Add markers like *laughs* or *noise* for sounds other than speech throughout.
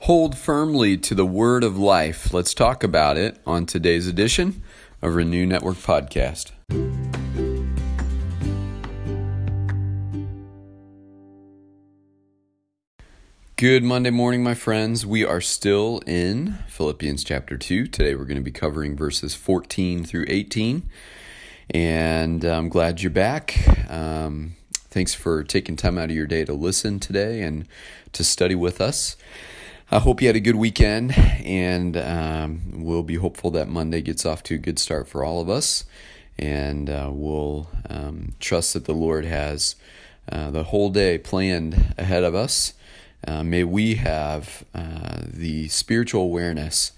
Hold firmly to the word of life. Let's talk about it on today's edition of Renew Network Podcast. Good Monday morning, my friends. We are still in Philippians chapter 2. Today we're going to be covering verses 14 through 18. And I'm glad you're back. Um, thanks for taking time out of your day to listen today and to study with us. I hope you had a good weekend, and um, we'll be hopeful that Monday gets off to a good start for all of us. And uh, we'll um, trust that the Lord has uh, the whole day planned ahead of us. Uh, may we have uh, the spiritual awareness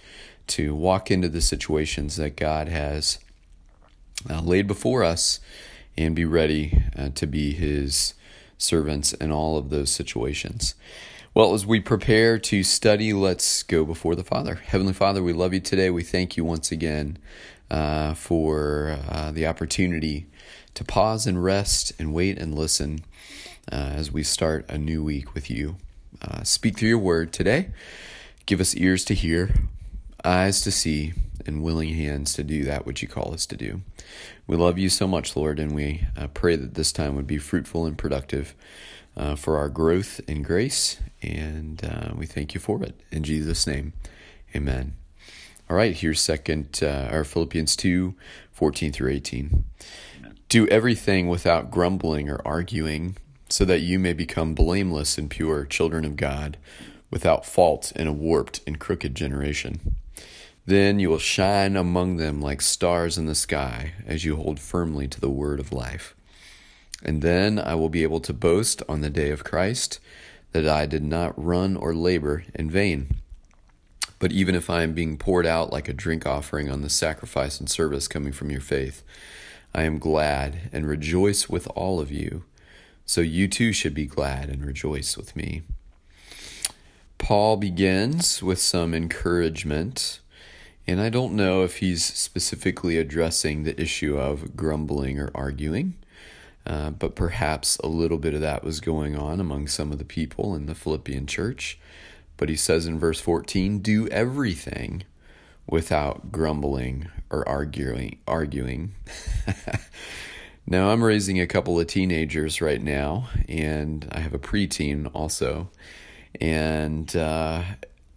to walk into the situations that God has uh, laid before us and be ready uh, to be His servants in all of those situations. Well, as we prepare to study, let's go before the Father. Heavenly Father, we love you today. We thank you once again uh, for uh, the opportunity to pause and rest and wait and listen uh, as we start a new week with you. Uh, speak through your word today. Give us ears to hear, eyes to see, and willing hands to do that which you call us to do. We love you so much, Lord, and we uh, pray that this time would be fruitful and productive uh, for our growth in grace, and uh, we thank you for it. In Jesus' name, amen. All right, here's second, uh, our Philippians 2 14 through 18. Amen. Do everything without grumbling or arguing, so that you may become blameless and pure children of God, without fault in a warped and crooked generation. Then you will shine among them like stars in the sky as you hold firmly to the word of life. And then I will be able to boast on the day of Christ that I did not run or labor in vain. But even if I am being poured out like a drink offering on the sacrifice and service coming from your faith, I am glad and rejoice with all of you. So you too should be glad and rejoice with me. Paul begins with some encouragement, and I don't know if he's specifically addressing the issue of grumbling or arguing. Uh, but perhaps a little bit of that was going on among some of the people in the Philippian church. But he says in verse 14, do everything without grumbling or arguing arguing. *laughs* now I'm raising a couple of teenagers right now, and I have a preteen also. And uh,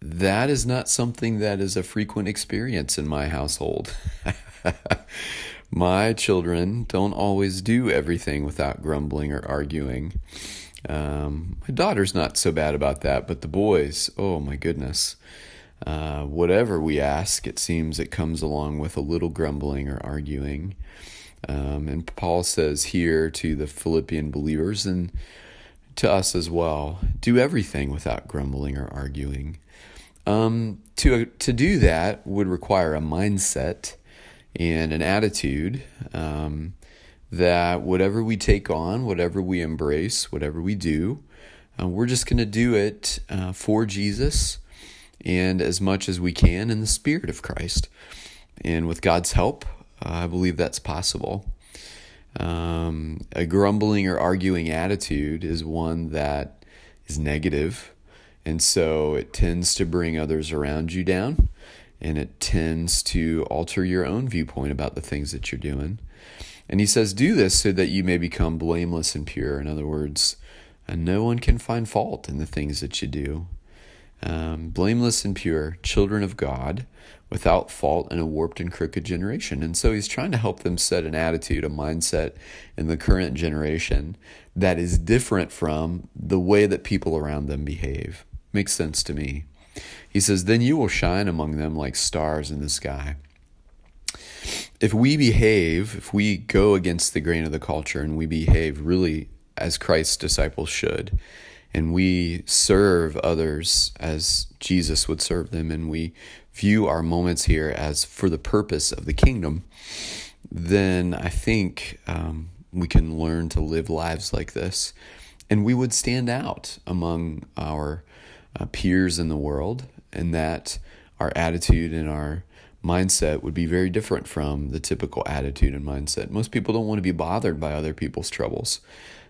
that is not something that is a frequent experience in my household. *laughs* My children don't always do everything without grumbling or arguing. Um, my daughter's not so bad about that, but the boys, oh my goodness. Uh, whatever we ask, it seems it comes along with a little grumbling or arguing. Um, and Paul says here to the Philippian believers and to us as well do everything without grumbling or arguing. Um, to, to do that would require a mindset and an attitude um, that whatever we take on, whatever we embrace, whatever we do, uh, we're just going to do it uh, for Jesus and as much as we can in the Spirit of Christ. And with God's help, uh, I believe that's possible. Um, a grumbling or arguing attitude is one that is negative, and so it tends to bring others around you down and it tends to alter your own viewpoint about the things that you're doing. And he says, Do this so that you may become blameless and pure. In other words, and no one can find fault in the things that you do. Um, blameless and pure, children of God, without fault in a warped and crooked generation. And so he's trying to help them set an attitude, a mindset in the current generation that is different from the way that people around them behave. Makes sense to me. He says, Then you will shine among them like stars in the sky. If we behave, if we go against the grain of the culture and we behave really as Christ's disciples should, and we serve others as Jesus would serve them, and we view our moments here as for the purpose of the kingdom, then I think um, we can learn to live lives like this. And we would stand out among our uh, peers in the world and that our attitude and our mindset would be very different from the typical attitude and mindset. Most people don't want to be bothered by other people's troubles.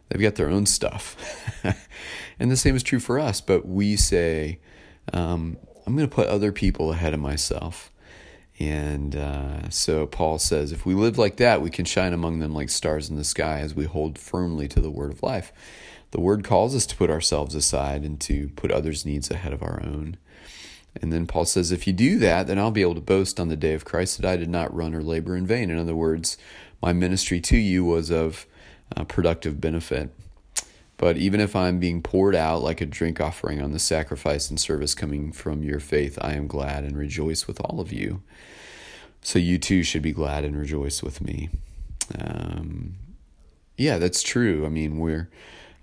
They've got their own stuff. *laughs* and the same is true for us, but we say, um, I'm going to put other people ahead of myself. And uh, so Paul says, if we live like that, we can shine among them like stars in the sky as we hold firmly to the word of life. The word calls us to put ourselves aside and to put others' needs ahead of our own. And then Paul says, if you do that, then I'll be able to boast on the day of Christ that I did not run or labor in vain. In other words, my ministry to you was of uh, productive benefit. But even if I'm being poured out like a drink offering on the sacrifice and service coming from your faith, I am glad and rejoice with all of you. So you too should be glad and rejoice with me. Um, yeah, that's true. I mean, we're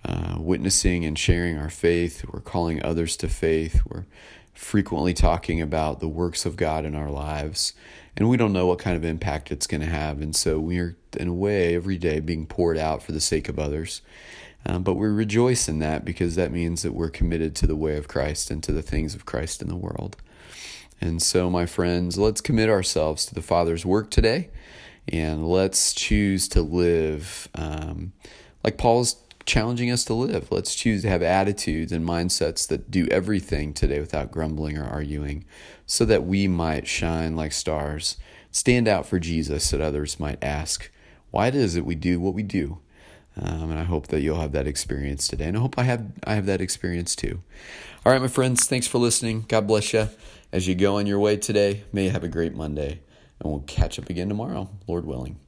uh, witnessing and sharing our faith, we're calling others to faith, we're frequently talking about the works of God in our lives, and we don't know what kind of impact it's going to have. And so we're, in a way, every day being poured out for the sake of others. Um, but we rejoice in that because that means that we're committed to the way of Christ and to the things of Christ in the world. And so, my friends, let's commit ourselves to the Father's work today and let's choose to live um, like Paul's challenging us to live. Let's choose to have attitudes and mindsets that do everything today without grumbling or arguing so that we might shine like stars, stand out for Jesus, that others might ask, why is it we do what we do. Um, and I hope that you'll have that experience today. And I hope I have I have that experience too. All right, my friends, thanks for listening. God bless you as you go on your way today. May you have a great Monday, and we'll catch up again tomorrow, Lord willing.